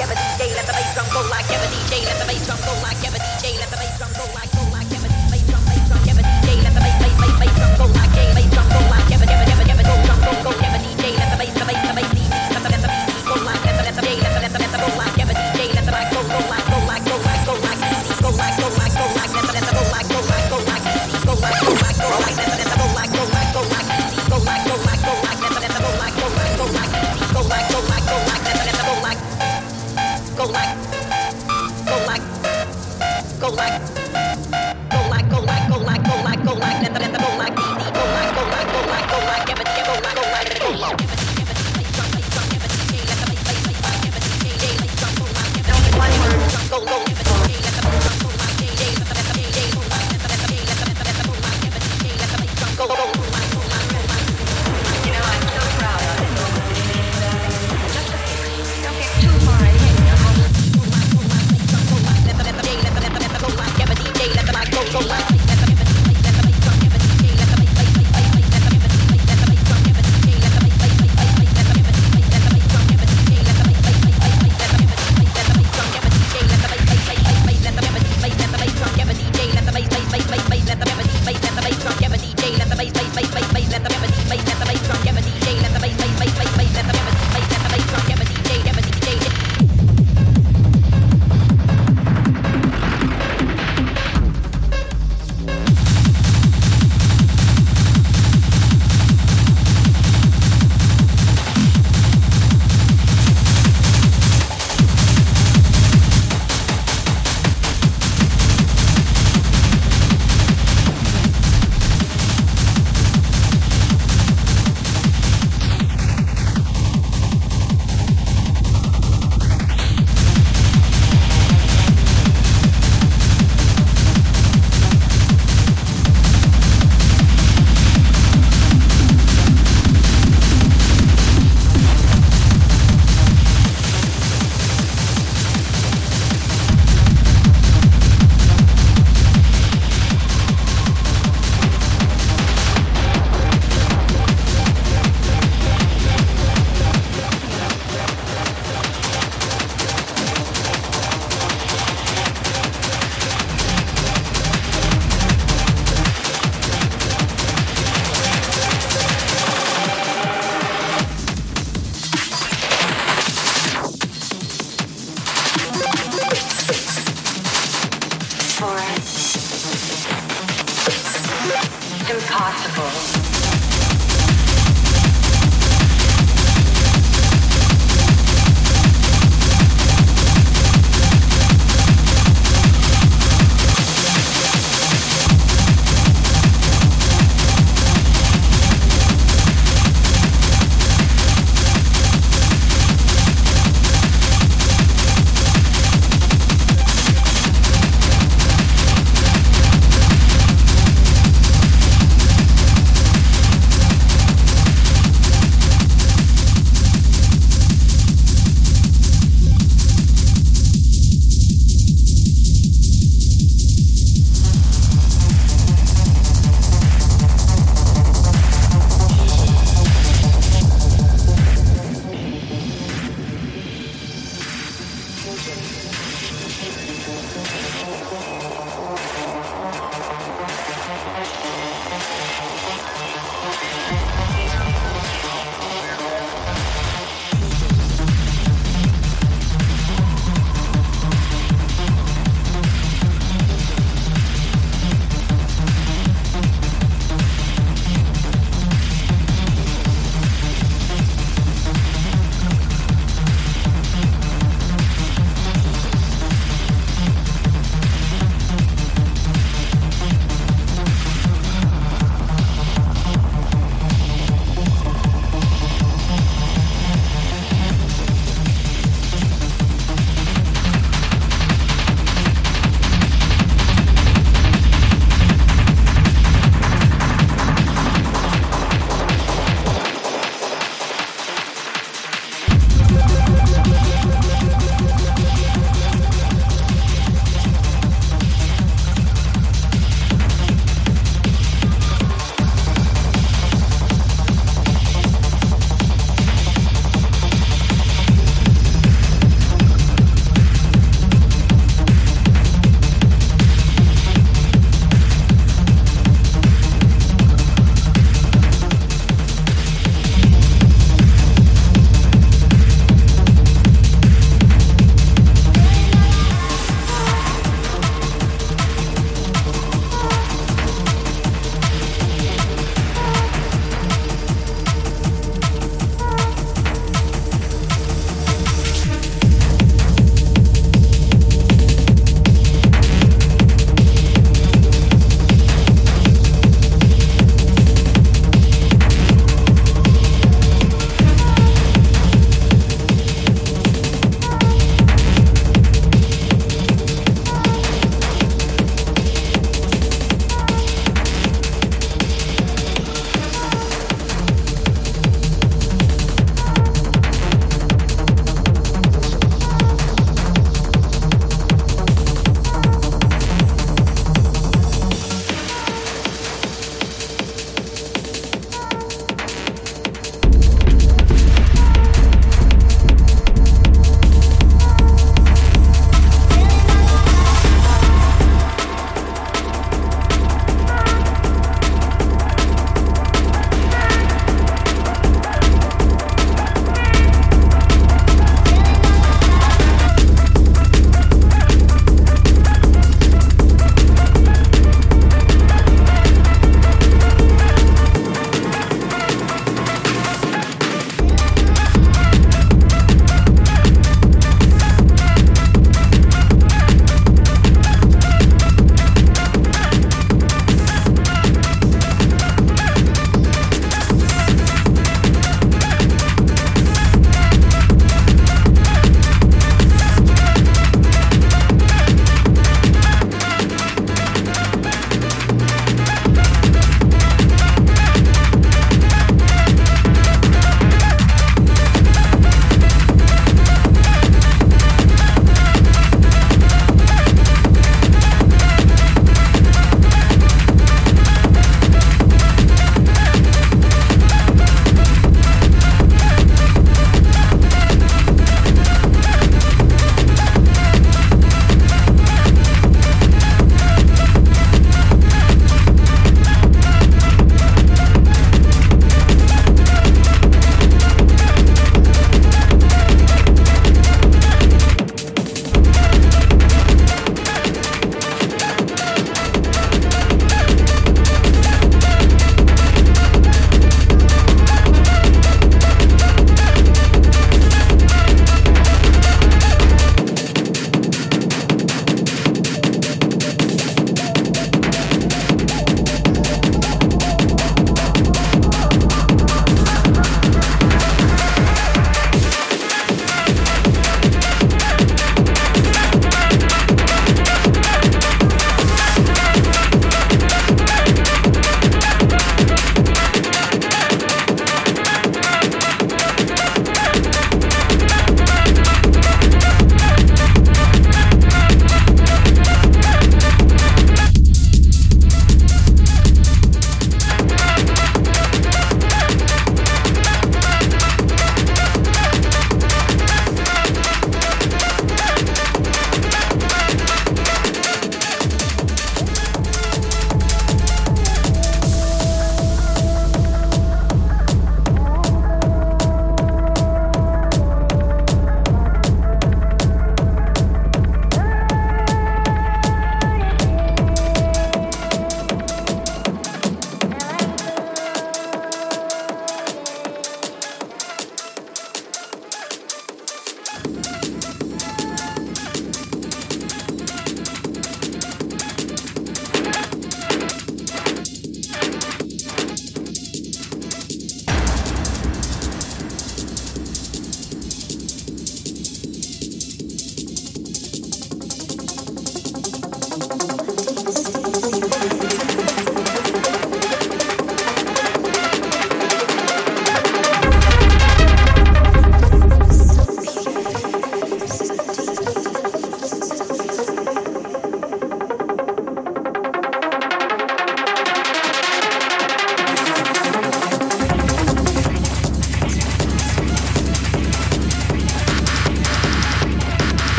like ever DJ, let the bass drum go like ever DJ, let the bass drum go like ever DJ, let the bass drum go like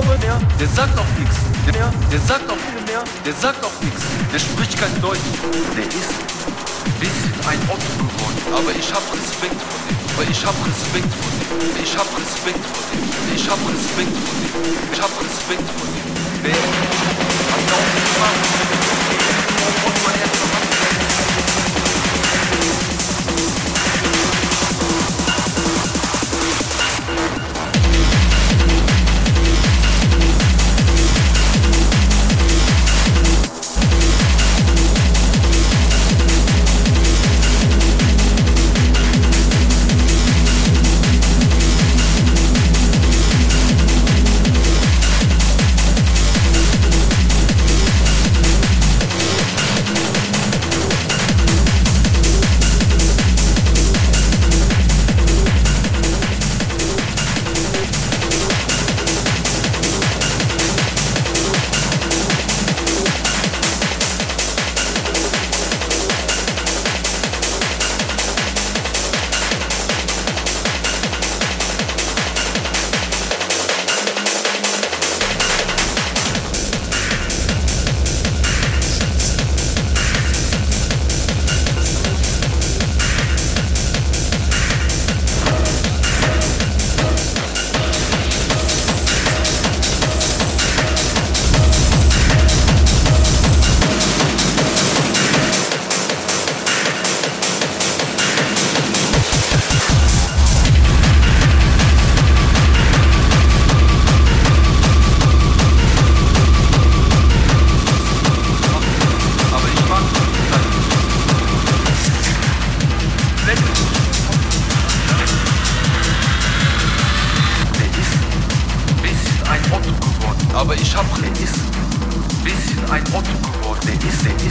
Glaube, der, der sagt auch nichts. Der, der sagt auch viel mehr, der sagt auch nichts. Der spricht kein Deutsch. Der ist ein bisschen ein Opfer geworden. Aber ich hab Respekt vor dem. Aber ich hab Respekt vor dem. Ich hab Respekt vor dem. Ich hab Respekt vor dem. Ich hab Respekt vor dem. Wer hat auch gemacht.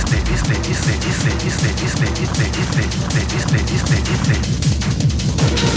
este, este, este, este, este, este, este, este, este, este, este, este,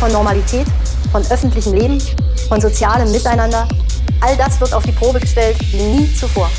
von Normalität, von öffentlichem Leben, von sozialem Miteinander, all das wird auf die Probe gestellt wie nie zuvor.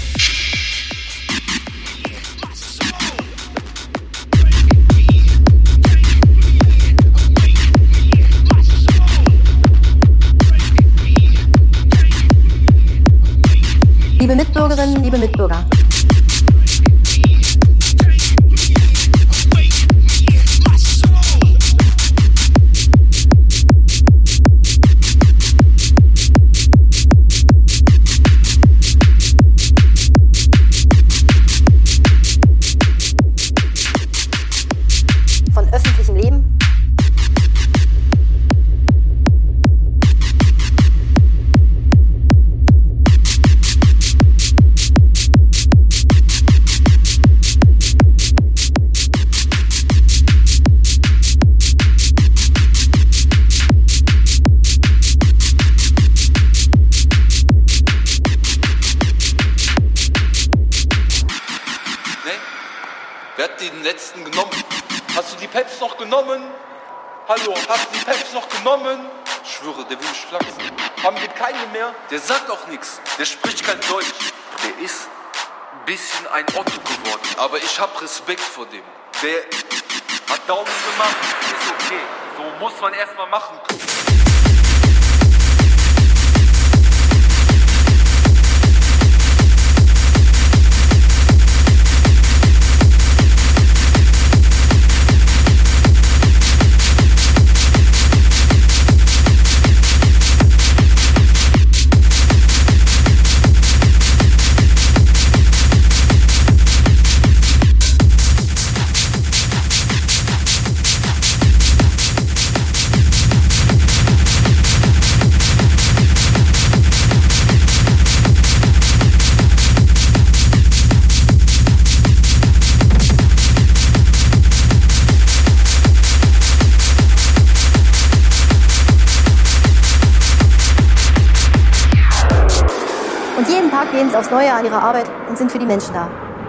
Sie aufs Neue an ihre Arbeit und sind für die Menschen da.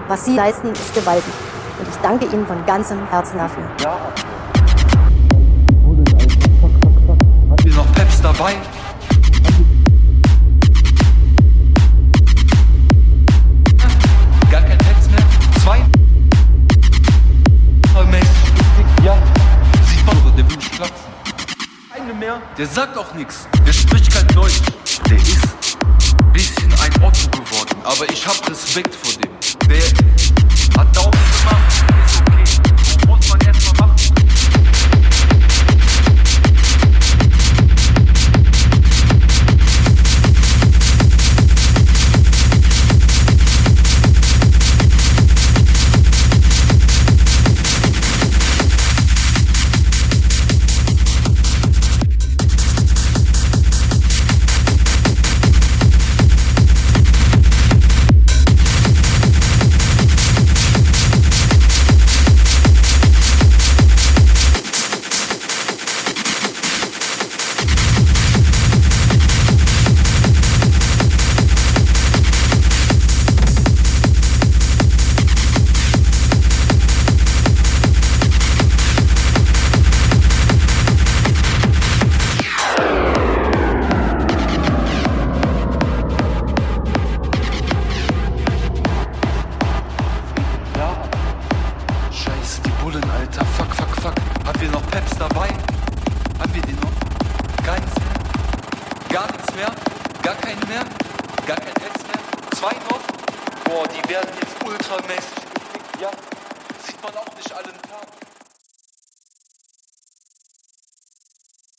Was sie leisten, ist gewaltig. Und ich danke ihnen von ganzem Herzen dafür. Haben wir noch Peps dabei? Gar kein Peps mehr? Zwei? Ja. Sieht man, der will mich platzen. Keine mehr? Der sagt auch nichts. Der spricht kein Deutsch. Der ist ein bisschen ein Otto. Aber ich hab Respekt vor dem. Der